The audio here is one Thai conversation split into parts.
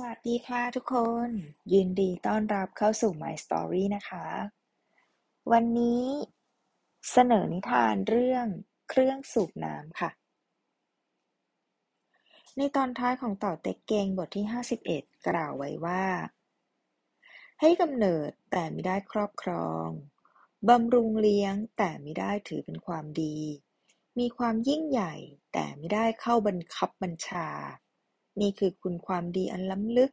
สวัสดีค่ะทุกคน ยินดีต้อนรับเข้าสู่ My Story นะคะ วันนี้เสนอนิทานเรื่องเครื่องสูบน้ำค่ะ ในตอนท้ายของเต่าเต็กเกงบทที่ 51 กล่าวไว้ว่า ให้กำเนิดแต่ไม่ได้ครอบครอง บำรุงเลี้ยงแต่ไม่ได้ถือเป็นความดี มีความยิ่งใหญ่แต่ไม่ได้เข้าบังคับบัญชา นี่คือคุณความดีอันล้ำลึก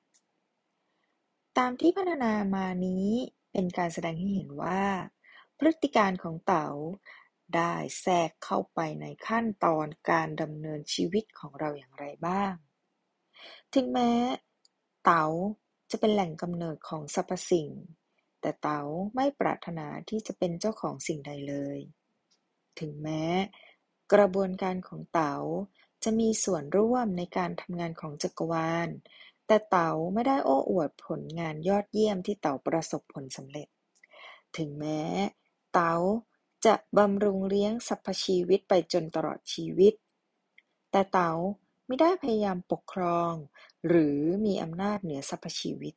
ตามที่พัฒนามานี้เป็นการแสดงให้เห็นว่า พฤติการของเต๋าได้แทรกเข้าไปในขั้นตอนการดำเนินชีวิตของเราอย่างไรบ้าง ถึงแม้ เต๋าจะเป็นแหล่งกำเนิดของสรรพสิ่ง แต่เต๋าไม่ปรารถนาที่จะเป็นเจ้าของสิ่งใดเลย ถึงแม้ กระบวนการของเต๋า จะมีส่วนร่วมในการทำงานของจักรวาล แต่เต๋าไม่ได้โอ้อวดผลงานยอดเยี่ยมที่เต๋าประสบผลสำเร็จ ถึงแม้ เต๋าจะบำรุงเลี้ยงสรรพชีวิตไปจนตลอดชีวิต แต่เต๋าไม่ได้พยายามปกครอง หรือมีอำนาจเหนือสรรพชีวิต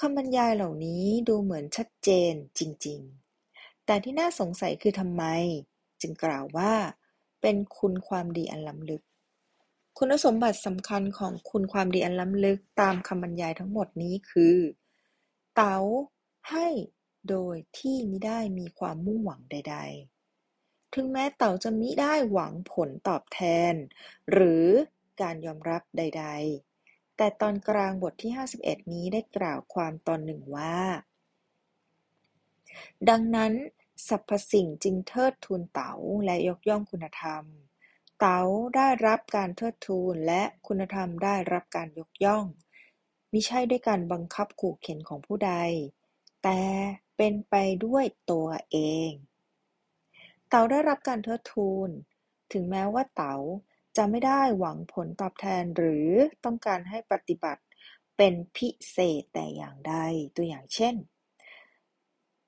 คำบรรยายเหล่านี้ดูเหมือนชัดเจนจริง ๆ แต่ที่น่าสงสัยคือทำไม จึงกล่าวว่า เป็นคุณความดีอันล้ำลึก คุณสมบัติสำคัญของคุณความดีอันล้ำลึกตามคำบรรยายทั้งหมดนี้คือ เต๋าให้โดยที่มิได้มีความมุ่งหวังใด ๆ ถึงแม้เต๋าจะมิได้หวังผลตอบแทน หรือการยอมรับใด ๆ แต่ตอนกลางบทที่ 51 นี้ได้กล่าวความตอนหนึ่งว่า ดังนั้น สรรพสิ่งจึงเทิดทูนเต๋าและยกย่องคุณธรรม เต๋าได้รับการเทิดทูนและคุณธรรมได้รับการยกย่อง มิใช่ด้วยการบังคับขู่เข็นของผู้ใด แต่เป็นไปด้วยตัวเอง เต๋าได้รับการเทิดทูน ถึงแม้ว่าเต๋าจะไม่ได้หวังผลตอบแทนหรือต้องการให้ปฏิบัติเป็นพิเศษแต่อย่างใดตัวอย่างเช่น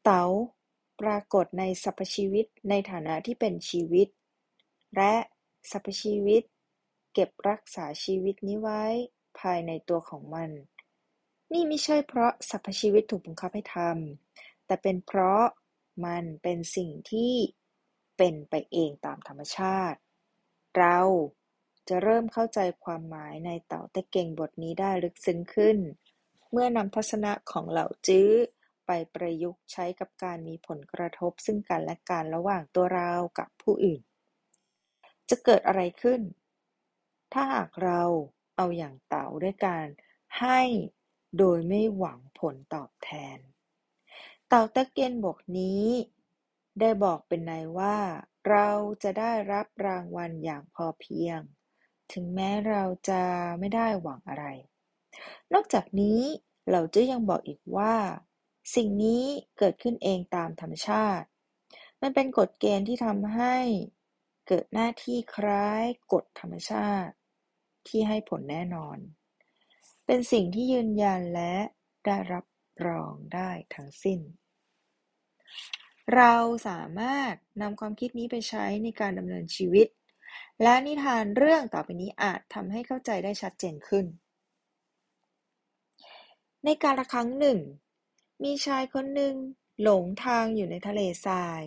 เต๋า ปรากฏในสรรพชีวิตในฐานะที่เป็นชีวิต และสรรพชีวิต เก็บรักษาชีวิตนี้ไว้ภายในตัวของมัน นี่ไม่ใช่เพราะสรรพชีวิตถูกบังคับให้ทำแต่เป็นเพราะมันเป็นสิ่งที่เป็นไปเองตามธรรมชาติ เราจะเริ่มเข้าใจความหมายในเต่าตะเก่งบทนี้ได้ลึกซึ้งขึ้น เมื่อนำทัศนะของเหล่าจื้อ ไปประยุกต์ใช้กับการมีผลกระทบซึ่งกันและกันระหว่างตัวเรากับผู้อื่น จะเกิดอะไรขึ้น ถ้าหากเราเอาอย่างเต๋าด้วยการให้โดยไม่หวังผลตอบแทน เต่าตะเกียนบกนี้ ได้บอกเป็นในว่า เราจะได้รับรางวัลอย่างพอเพียง ถึงแม้เราจะไม่ได้หวังอะไร นอกจากนี้เราจะยังบอกอีกว่า สิ่งนี้เกิดขึ้นเองตามธรรมชาติ มันเป็นกฎเกณฑ์ที่ทำให้เกิดหน้าที่คล้ายกฎธรรมชาติ ที่ให้ผลแน่นอน เป็นสิ่งที่ยืนยันและได้รับรองได้ทั้งสิ้น เราสามารถนำความคิดนี้ไปใช้ในการดำเนินชีวิต และนิทานเรื่องต่อไปนี้อาจทำให้เข้าใจได้ชัดเจนขึ้น ในการละครั้งหนึ่ง มีชายคนหนึ่งหลงทางอยู่ในทะเลทราย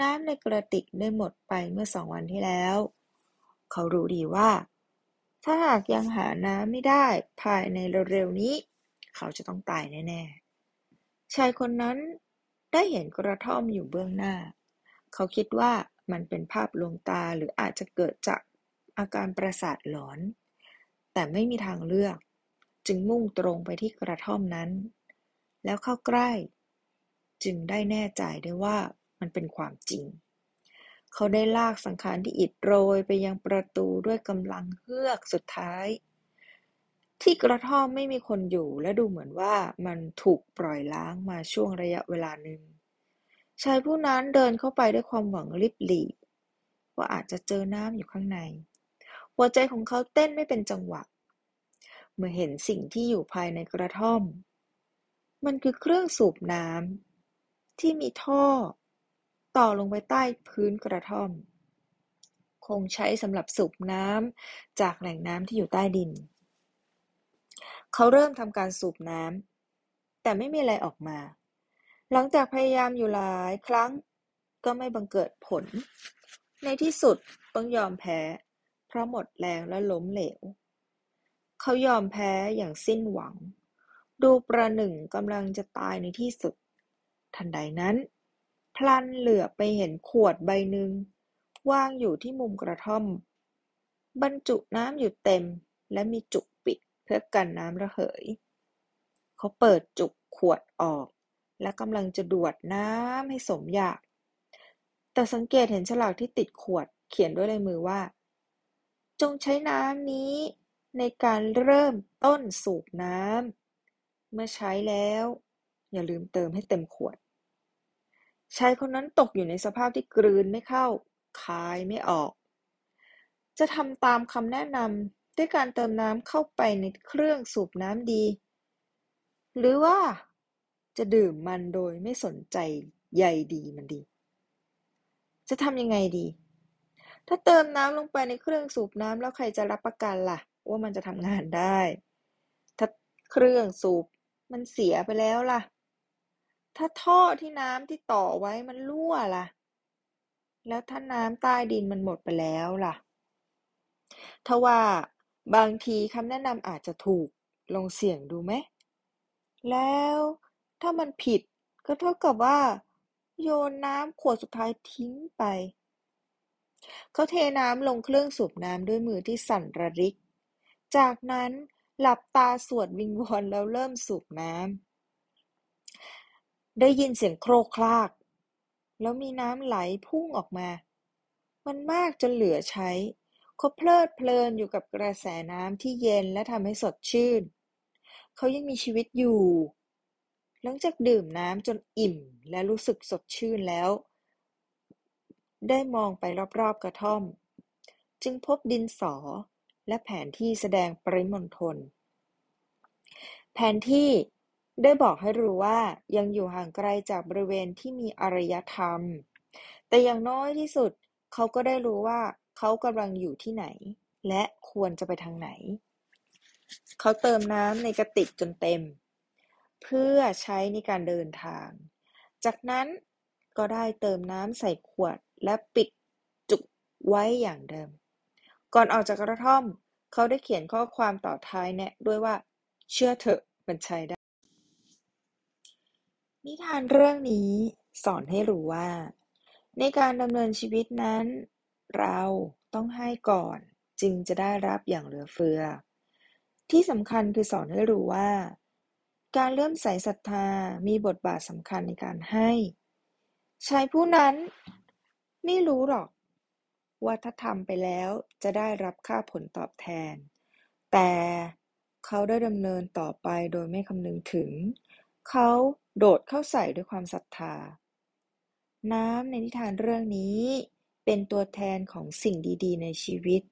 น้ำในกระติกได้หมดไปเมื่อสองวันที่แล้ว เขารู้ดีว่า ถ้าหากยังหาน้ำไม่ได้ภายในเร็วๆนี้ เขาจะต้องตายแน่ๆ ชายคนนั้นได้เห็นกระท่อมอยู่เบื้องหน้า เขาคิดว่ามันเป็นภาพลวงตาหรืออาจจะเกิดจากอาการประสาทหลอน แต่ไม่มีทางเลือก จึงมุ่งตรงไปที่กระท่อมนั้น แล้วเข้าใกล้ จึงได้แน่ใจได้ว่ามันเป็นความจริง เขาได้ลากสังขารที่อิดโรยไปยังประตูด้วยกำลังเฮือกสุดท้าย ที่กระท่อมไม่มีคนอยู่และดูเหมือนว่ามันถูกปล่อยล้างมาช่วงระยะเวลาหนึ่งชายผู้นั้นเดินเข้าไปด้วยความหวังลิบหลีว่าอาจจะเจอน้ำอยู่ข้างใน หัวใจของเขาเต้นไม่เป็นจังหวะ เมื่อเห็นสิ่งที่อยู่ภายในกระท่อม มันคือเครื่องสูบน้ำที่มีท่อต่อลงไปใต้พื้นกระท่อม คงใช้สำหรับสูบน้ำจากแหล่งน้ำที่อยู่ใต้ดิน เขาเริ่มทำการสูบน้ำแต่ไม่มีอะไรออกมา หลังจากพยายามอยู่หลายครั้งก็ไม่บังเกิดผล ในที่สุดต้องยอมแพ้ เพราะหมดแรงและล้มเหลว เขายอมแพ้อย่างสิ้นหวัง ดูประหนึ่งกำลังจะตายในที่สุด ทันใดนั้น พลันเหลือไปเห็นขวดใบหนึ่งวางอยู่ที่มุมกระท่อม บรรจุน้ำอยู่เต็ม และมีจุกปิดเพื่อกันน้ำระเหย เขาเปิดจุกขวดออก และกำลังจะดวดน้ำให้สมอยาก แต่สังเกตเห็นฉลากที่ติดขวดเขียนด้วยลายมือว่า จงใช้น้ำนี้ในการเริ่มต้นสูบน้ำ เมื่อใช้แล้ว อย่าลืมเติมให้เต็มขวด ชายคนนั้นตกอยู่ในสภาพที่กลืนไม่เข้า คายไม่ออก จะทำตามคำแนะนำด้วยการเติมน้ำเข้าไปในเครื่องสูบน้ำดี หรือว่าจะดื่มมันโดยไม่สนใจใยดีมันดี จะทำยังไงดี ถ้าเติมน้ำลงไปในเครื่องสูบน้ำแล้วใครจะรับประกันล่ะ ว่ามันจะทำงานได้ ถ้าเครื่องสูบ มันเสียไปแล้วล่ะ ถ้าท่อที่น้ำที่ต่อไว้มันรั่วล่ะ แล้วถ้าน้ำใต้ดินมันหมดไปแล้วล่ะทว่าบางทีคำแนะนำอาจจะถูกลองเสี่ยงดูไหม แล้วถ้ามันผิดก็เท่ากับว่า โยนน้ำขวดสุดท้ายทิ้งไป เขาเทน้ำลงเครื่องสูบน้ำด้วยมือที่สั่นระริก จากนั้น หลับตาสวดวิงวอนแล้วเริ่มสูบน้ำได้ยินเสียงโครกคลาก แล้วมีน้ำไหลพุ่งออกมา มันมากจนเหลือใช้เขาเพลิดเพลินอยู่กับกระแสน้ำที่เย็นและทำให้สดชื่น เขายังมีชีวิตอยู่ หลังจากดื่มน้ำจนอิ่มและรู้สึกสดชื่นแล้ว ได้มองไปรอบๆกระท่อม จึงพบดินสอ และแผนที่แสดงปริมณฑล แผนที่ได้บอกให้รู้ว่ายังอยู่ห่างไกลจากบริเวณที่มีอารยธรรม แต่อย่างน้อยที่สุดเขาก็ได้รู้ว่าเขากำลังอยู่ที่ไหน และควรจะไปทางไหน เขาเติมน้ำในกระติกจนเต็ม เพื่อใช้ในการเดินทาง จากนั้นก็ได้เติมน้ำใส่ขวดและปิดจุกไว้อย่างเดิม ก่อนออกจากกระท่อม เขาได้เขียนข้อความต่อท้ายแนะด้วยว่า เชื่อเถอะมันใช้ได้ นิทานเรื่องนี้สอนให้รู้ว่า ในการดำเนินชีวิตนั้น เราต้องให้ก่อนจึงจะได้รับอย่างเหลือเฟือ ที่สำคัญคือสอนให้รู้ว่า การเริ่มใส่ศรัทธามีบทบาทสำคัญในการให้ชายผู้นั้นไม่รู้หรอก ว่าถ้าทำไปแล้วจะได้รับค่าผลตอบแทน แต่เขาได้ดำเนินต่อไปโดยไม่คำนึงถึง เขาโดดเข้าใส่ด้วยความศรัทธา น้ำในนิทานเรื่องนี้ เป็นตัวแทนของสิ่งดีๆ ในชีวิต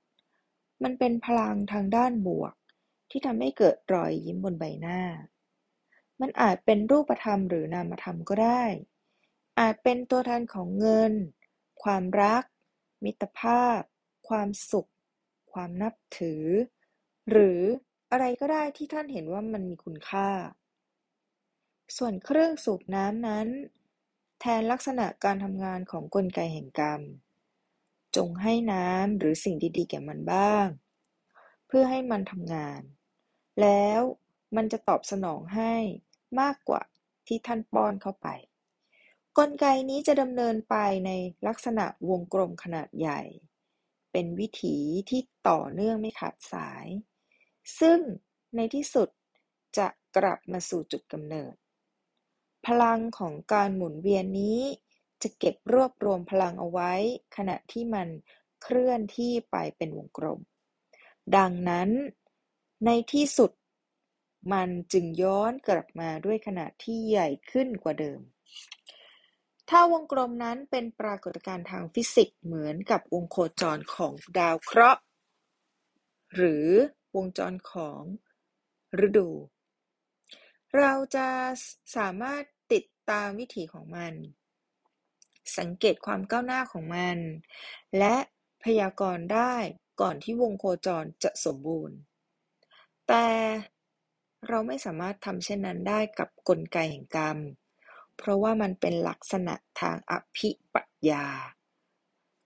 มันเป็นพลังทางด้านบวก ที่ทำให้เกิดรอยยิ้มบนใบหน้า มันอาจเป็นรูปธรรมหรือนามธรรมก็ได้ อาจเป็นตัวแทนของเงิน ความรัก มิตรภาพ ความสุข ความนับถือ หรืออะไรก็ได้ที่ท่านเห็นว่ามันมีคุณค่า ส่วนเครื่องสูบน้ำนั้น แทนลักษณะการทำงานของกลไกแห่งกรรม จงให้น้ำหรือสิ่งดีๆ แก่มันบ้าง เพื่อให้มันทำงาน แล้วมันจะตอบสนองให้มากกว่าที่ท่านป้อนเข้าไป กลไกนี้จะดำเนินไปในลักษณะวงกลมขนาดใหญ่ เป็นวิถีที่ต่อเนื่องไม่ขาดสาย ซึ่งในที่สุดจะกลับมาสู่จุดกำเนิด พลังของการหมุนเวียนนี้จะเก็บรวบรวมพลังเอาไว้ ขณะที่มันเคลื่อนที่ไปเป็นวงกลม ดังนั้นในที่สุด มันจึงย้อนกลับมาด้วยขนาดที่ใหญ่ขึ้นกว่าเดิม ถ้าวงกลมนั้นเป็นปรากฏการณ์ทางฟิสิกส์เหมือนกับวงโคจรของดาวเคราะห์ หรือวงจรของฤดู เราจะสามารถติดตามวิถีของมัน สังเกตความก้าวหน้าของมัน และพยากรณ์ได้ก่อนที่วงโคจรจะสมบูรณ์ แต่เราไม่สามารถทำเช่นนั้นได้กับกลไกแห่งกรรม เพราะว่ามันเป็นลักษณะทางอภิปัญญา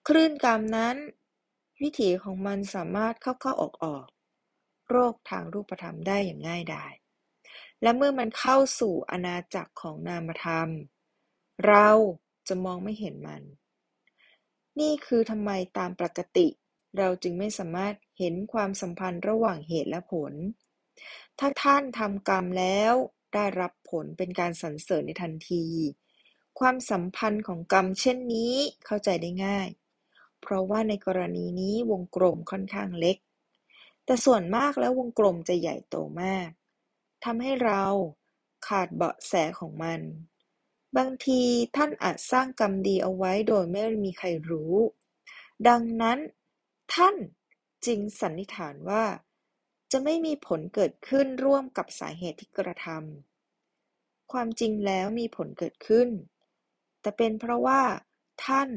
คลื่นกรรมนั้น วิถีของมันสามารถเข้าเข้าออกออก โรคทางรูปธรรมได้อย่างง่ายดาย และเมื่อมันเข้าสู่อาณาจักรของนามธรรม เราจะมองไม่เห็นมัน นี่คือทำไมตามปกติ เราจึงไม่สามารถเห็นความสัมพันธ์ระหว่างเหตุและผล ถ้าท่านทำกรรมแล้ว ได้รับผลเป็นการสรรเสริญในทันที ความสัมพันธ์ของกรรมเช่นนี้เข้าใจได้ง่าย เพราะว่าในกรณีนี้วงกลมค่อนข้างเล็ก แต่ส่วนมากแล้ววงกลมจะใหญ่โตมากทำให้เราขาดเบาะแสของมัน บางทีท่านอาจสร้างกรรมดีเอาไว้โดยไม่มีใครรู้ ดังนั้น ท่านจึงสันนิษฐานว่า จะไม่มีผลเกิดขึ้นร่วมกับสาเหตุที่กระทำ ความจริงแล้วมีผลเกิดขึ้น แต่เป็นเพราะว่า ท่าน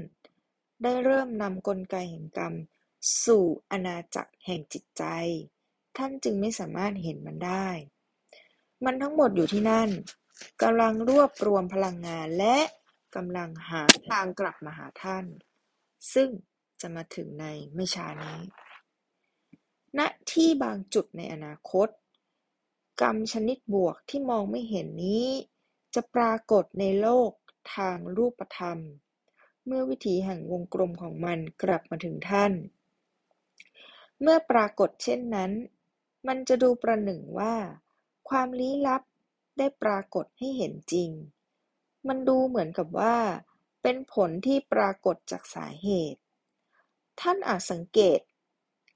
ได้เริ่มนำกลไกแห่งกรรม สู่อาณาจักรแห่งจิตใจ ท่านจึงไม่สามารถเห็นมันได้ มันทั้งหมดอยู่ที่นั่นกำลังรวบรวมพลังงานและกำลังหาทางกลับมาหาท่าน ซึ่งจะมาถึงในไม่ช้านี้ ณที่บางจุดในอนาคต กรรมชนิดบวกที่มองไม่เห็นนี้ จะปรากฏในโลกทางรูปธรรม เมื่อวิถีแห่งวงกลมของมันกลับมาถึงท่าน เมื่อปรากฏเช่นนั้น มันจะดูประหนึ่งว่า ความลี้ลับได้ปรากฏให้เห็นจริง มันดูเหมือนกับว่า เป็นผลที่ปรากฏจากสาเหตุ ท่านอาจสังเกต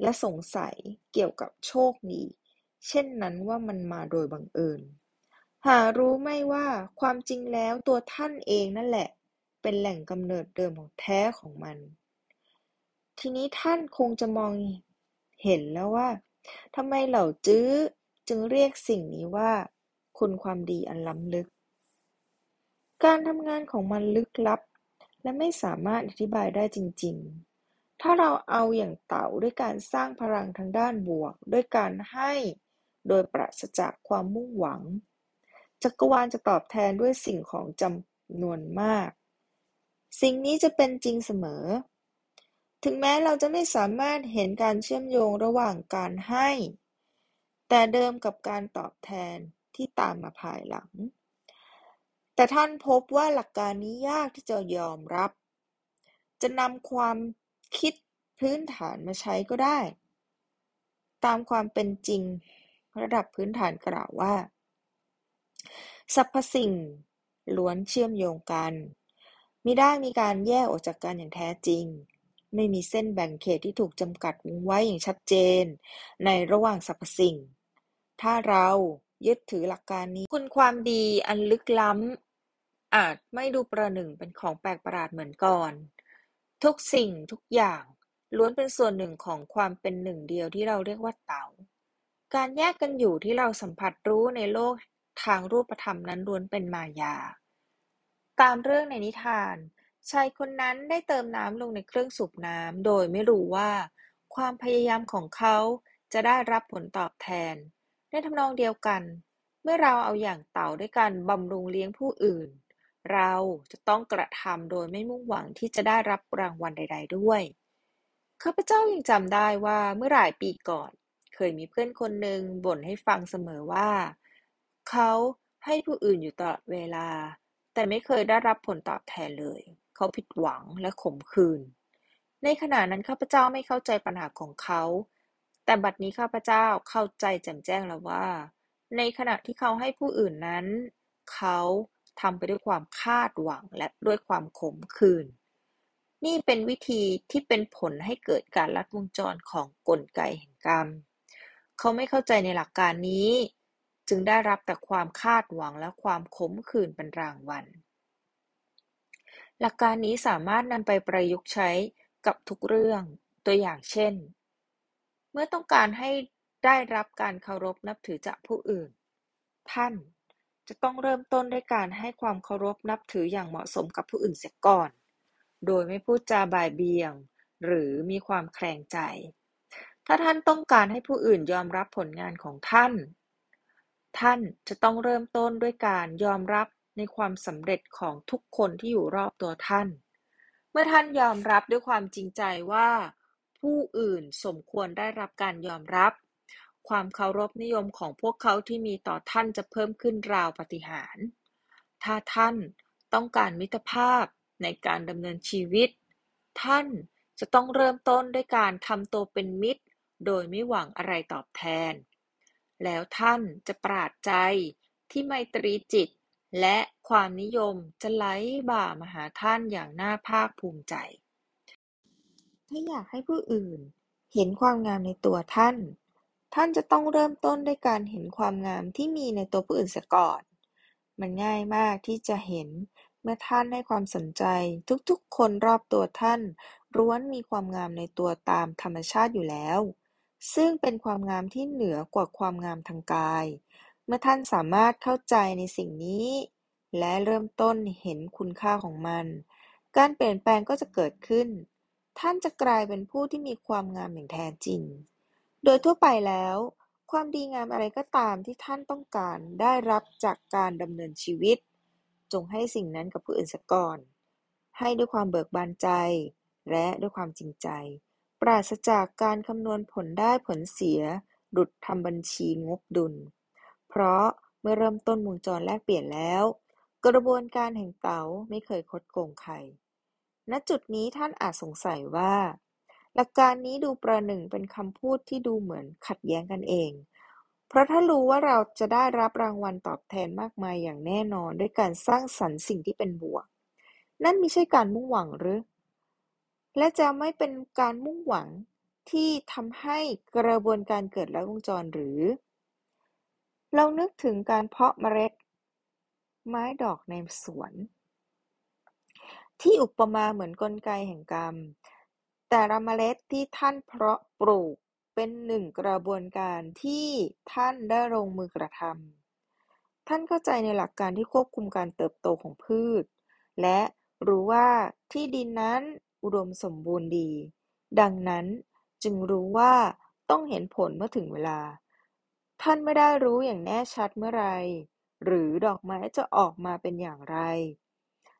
และสงสัยเกี่ยวกับโชคดีเช่นนั้นว่ามันมาโดยบังเอิญ หารู้ไม่ว่าความจริงแล้วตัวท่านเองนั่นแหละ เป็นแหล่งกำเนิดเดิมของแท้ของมัน ทีนี้ท่านคงจะมองเห็นแล้วว่าทำไมเหล่าจื้อจึงเรียกสิ่งนี้ว่า คุณความดีอันล้ำลึก การทำงานของมันลึกลับ และไม่สามารถอธิบายได้จริง ๆ ถ้าเราเอาอย่างเต่าด้วยการสร้างพลังทางด้านบวก ด้วยการให้โดยปราศจากความมุ่งหวัง จักรวาลจะตอบแทนด้วยสิ่งของจำนวนมาก สิ่งนี้จะเป็นจริงเสมอ ถึงแม้เราจะไม่สามารถเห็นการเชื่อมโยงระหว่างการให้ แต่เดิมกับการตอบแทนที่ตามมาภายหลัง แต่ท่านพบว่าหลักการนี้ยากที่จะยอมรับ จะนำความ คิดพื้นฐานมาใช้ก็ได้ ตามความเป็นจริง ระดับพื้นฐานกล่าวว่า สรรพสิ่งล้วนเชื่อมโยงกันมิได้มีการแยกออกจากกันอย่างแท้จริง ไม่มีเส้นแบ่งเขตที่ถูกจำกัดไว้อย่างชัดเจน ในระหว่างสรรพสิ่ง ถ้าเรายึดถือหลักการนี้ คุณความดีอันลึกล้ำอาจไม่ดูประหนึ่งเป็นของแปลกประหลาดเหมือนก่อน ทุกสิ่งทุกอย่างล้วนเป็นส่วนหนึ่งของความเป็นหนึ่งเดียวที่เราเรียกว่าเต๋า การแยกกันอยู่ที่เราสัมผัสรู้ในโลกทางรูปธรรมนั้นล้วนเป็นมายา ตามเรื่องในนิทาน ชายคนนั้นได้เติมน้ำลงในเครื่องสูบน้ำโดยไม่รู้ว่า ความพยายามของเขาจะได้รับผลตอบแทน ในทำนองเดียวกัน เมื่อเราเอาอย่างเต่าด้วยการบำรุงเลี้ยงผู้อื่น เราจะต้องกระทำโดยไม่มุ่งหวังที่จะได้รับรางวัลใด ๆ ด้วย ข้าพเจ้ายังจำได้ว่าเมื่อหลายปีก่อน เคยมีเพื่อนคนหนึ่งบ่นให้ฟังเสมอว่า เขาให้ผู้อื่นอยู่ตลอดเวลา แต่ไม่เคยได้รับผลตอบแทนเลย เขาผิดหวังและขมขื่นในขณะนั้นข้าพเจ้าไม่เข้าใจปัญหาของเขา แต่บัดนี้ข้าพเจ้าเข้าใจแจ่มแจ้งแล้วว่า ในขณะที่เขาให้ผู้อื่นนั้น เขา ทำไปด้วยความคาดหวังและด้วยความขมขื่นนี่เป็นวิธีที่เป็นผลให้เกิดการลัดวงจรของกลไกแห่งกรรม เขาไม่เข้าใจในหลักการนี้ จึงได้รับแต่ความคาดหวังและความขมขื่นเป็นรางวัล หลักการนี้สามารถนำไปประยุกต์ใช้กับทุกเรื่องตัวอย่างเช่น เมื่อต้องการให้ได้รับการเคารพนับถือจากผู้อื่น ท่าน จะต้องเริ่มต้นด้วยการให้ความเคารพนับถืออย่างเหมาะสมกับผู้อื่นเสียก่อน โดยไม่พูดจาบ่ายเบี่ยง หรือมีความแคลงใจ ถ้าท่านต้องการให้ผู้อื่นยอมรับผลงานของท่าน ท่านจะต้องเริ่มต้นด้วยการยอมรับในความสำเร็จของทุกคนที่อยู่รอบตัวท่าน เมื่อท่านยอมรับด้วยความจริงใจว่า ผู้อื่นสมควรได้รับการยอมรับ ความเคารพนิยมของพวกเขาที่มีต่อท่านจะเพิ่มขึ้นราวปาฏิหาริย์ ถ้าท่านต้องการมิตรภาพในการดำเนินชีวิต ท่านจะต้องเริ่มต้นด้วยการทำตัวเป็นมิตร โดยไม่หวังอะไรตอบแทน แล้วท่านจะปราดใจที่ไมตรีจิต และความนิยมจะไหลบ่ามาหาท่านอย่างน่าภาคภูมิใจ ถ้าอยากให้ผู้อื่นเห็นความงามในตัวท่าน ท่านจะต้องเริ่มต้นด้วยการเห็นความงามที่มีในตัวผู้อื่นเสียก่อน มันง่ายมากที่จะเห็น เมื่อท่านให้ความสนใจ ทุกๆ คนรอบตัวท่านล้วนมีความงามในตัวตามธรรมชาติอยู่แล้ว ซึ่งเป็นความงามที่เหนือกว่าความงามทางกาย เมื่อท่านสามารถเข้าใจในสิ่งนี้ และเริ่มต้นเห็นคุณค่าของมัน การเปลี่ยนแปลงก็จะเกิดขึ้น ท่านจะกลายเป็นผู้ที่มีความงามอย่างแท้จริง โดยทั่วไปแล้ว ความดีงามอะไรก็ตามที่ท่านต้องการได้รับจากการดำเนินชีวิต จงให้สิ่งนั้นกับผู้อื่นเสียก่อน ให้ด้วยความเบิกบานใจ และด้วยความจริงใจ ปราศจากการคำนวณผลได้ผลเสีย ดุจทำบัญชีงบดุล เพราะเมื่อเริ่มต้นวงจรแลกเปลี่ยนแล้ว กระบวนการแห่งเต๋าไม่เคยคดโกงใคร ณ จุดนี้ท่านอาจสงสัยว่า หลักการนี้ดูประหนึ่งเป็นคำพูดที่ดูเหมือนขัดแย้งกันเอง เพราะถ้ารู้ว่าเราจะได้รับรางวัลตอบแทนมากมายอย่างแน่นอนด้วยการสร้างสรรค์สิ่งที่เป็นบวก นั่นมิใช่การมุ่งหวังหรือ และจะไม่เป็นการมุ่งหวังที่ทำให้กระบวนการเกิดแลัดวงจรหรือ เรานึกถึงการเพาะเมล็ด ไม้ดอกในสวน ที่อุปมาเหมือนกลไกแห่งกรรม แต่ละเมล็ดที่ท่านเพาะปลูกเป็นหนึ่งกระบวนการที่ท่านได้ลงมือกระทำ ท่านเข้าใจในหลักการที่ควบคุมการเติบโตของพืช และรู้ว่าที่ดินนั้นอุดมสมบูรณ์ดี ดังนั้นจึงรู้ว่าต้องเห็นผลเมื่อถึงเวลา ท่านไม่ได้รู้อย่างแน่ชัดเมื่อไร หรือดอกไม้จะออกมาเป็นอย่างไร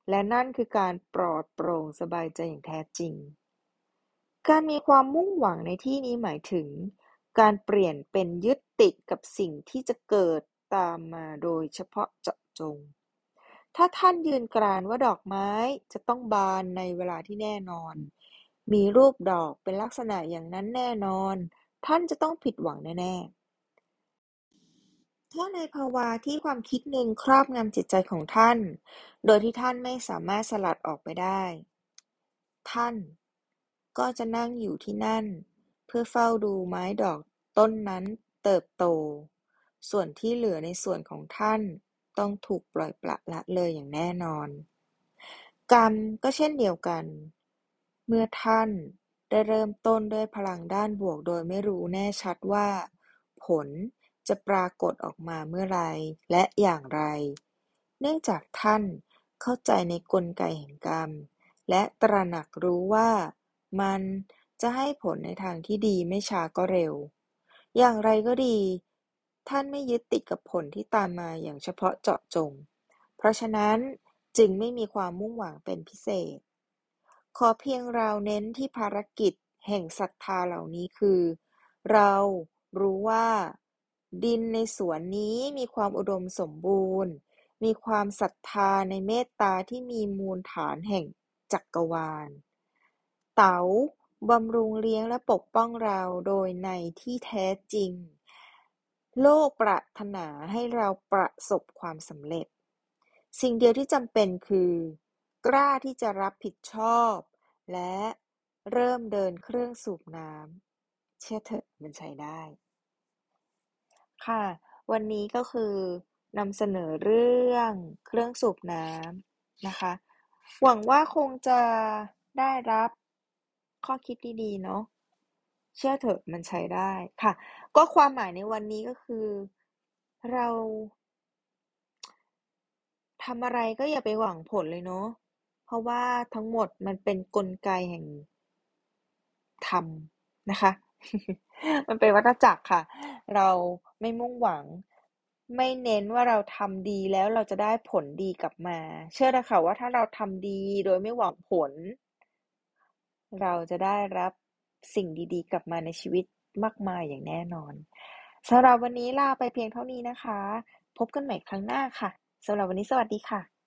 และนั่นคือการปลอดโปร่งสบายใจอย่างแท้จริง การมีความมุ่งหวังในที่นี้หมายถึง การเปลี่ยนเป็นยึดติดกับสิ่งที่จะเกิดตามมาโดยเฉพาะเจาะจง ถ้าท่านยืนกรานว่าดอกไม้จะต้องบานในเวลาที่แน่นอน มีรูปดอกเป็นลักษณะอย่างนั้นแน่นอน ท่านจะต้องผิดหวังแน่ๆ ถ้าในภาวะที่ความคิดหนึ่งครอบงำจิตใจของท่าน โดยที่ท่านไม่สามารถสลัดออกไปได้ ท่าน ก็จะนั่งอยู่ที่นั่น เพื่อเฝ้าดูไม้ดอกต้นนั้นเติบโต ส่วนที่เหลือในส่วนของท่านต้องถูกปล่อยปละละเลยอย่างแน่นอน กรรมก็เช่นเดียวกัน เมื่อท่านได้เริ่มต้นด้วยพลังด้านบวกโดยไม่รู้แน่ชัดว่า ผลจะปรากฏออกมาเมื่อไรและอย่างไร เนื่องจากท่านเข้าใจในกลไกแห่งกรรม และตระหนักรู้ว่า มันจะให้ผลในทางที่ดีไม่ช้าก็เร็ว อย่างไรก็ดี ท่านไม่ยึดติดกับผลที่ตามมาอย่างเฉพาะเจาะจง เพราะฉะนั้นจึงไม่มีความมุ่งหวังเป็นพิเศษ ขอเพียงเราเน้นที่ภารกิจแห่งศรัทธาเหล่านี้คือ เรารู้ว่า ดินในสวนนี้มีความอุดมสมบูรณ์ มีความศรัทธาในเมตตาที่มีมูลฐานแห่งจักรวาล เต๋า บำรุงเลี้ยงและปกป้องเรา โดยในที่แท้จริง โลกปรารถนาให้เราประสบความสำเร็จ สิ่งเดียวที่จำเป็นคือ กล้าที่จะรับผิดชอบ และเริ่มเดินเครื่องสูบน้ำ เชื่อเถอะมันใช้ได้ ค่ะ วันนี้ก็คือนำเสนอเรื่องเครื่องสูบน้ำนะคะ หวังว่าคงจะได้รับ ข้อคิดดี ๆ เนาะ เชื่อเถอะมันใช้ได้ค่ะ ก็ความหมายในวันนี้ก็คือ เรา ทำอะไรก็อย่าไปหวังผลเลยเนาะ เพราะว่าทั้งหมดมันเป็นกลไกแห่ง ธรรมนะคะ มันเป็นวัฏจักรค่ะ เราไม่มุ่งหวัง ไม่เน้นว่าเราทำดีแล้วเราจะได้ผลดีกลับมา เชื่อนะค่ะว่าถ้าเราทำดีโดยไม่หวังผล เราจะได้รับสิ่งดี ๆ กลับมาในชีวิตมากมายอย่างแน่นอนสำหรับวันนี้ลาไปเพียงเท่านี้นะคะ พบกันใหม่ครั้งหน้าค่ะสำหรับวันนี้สวัสดีค่ะ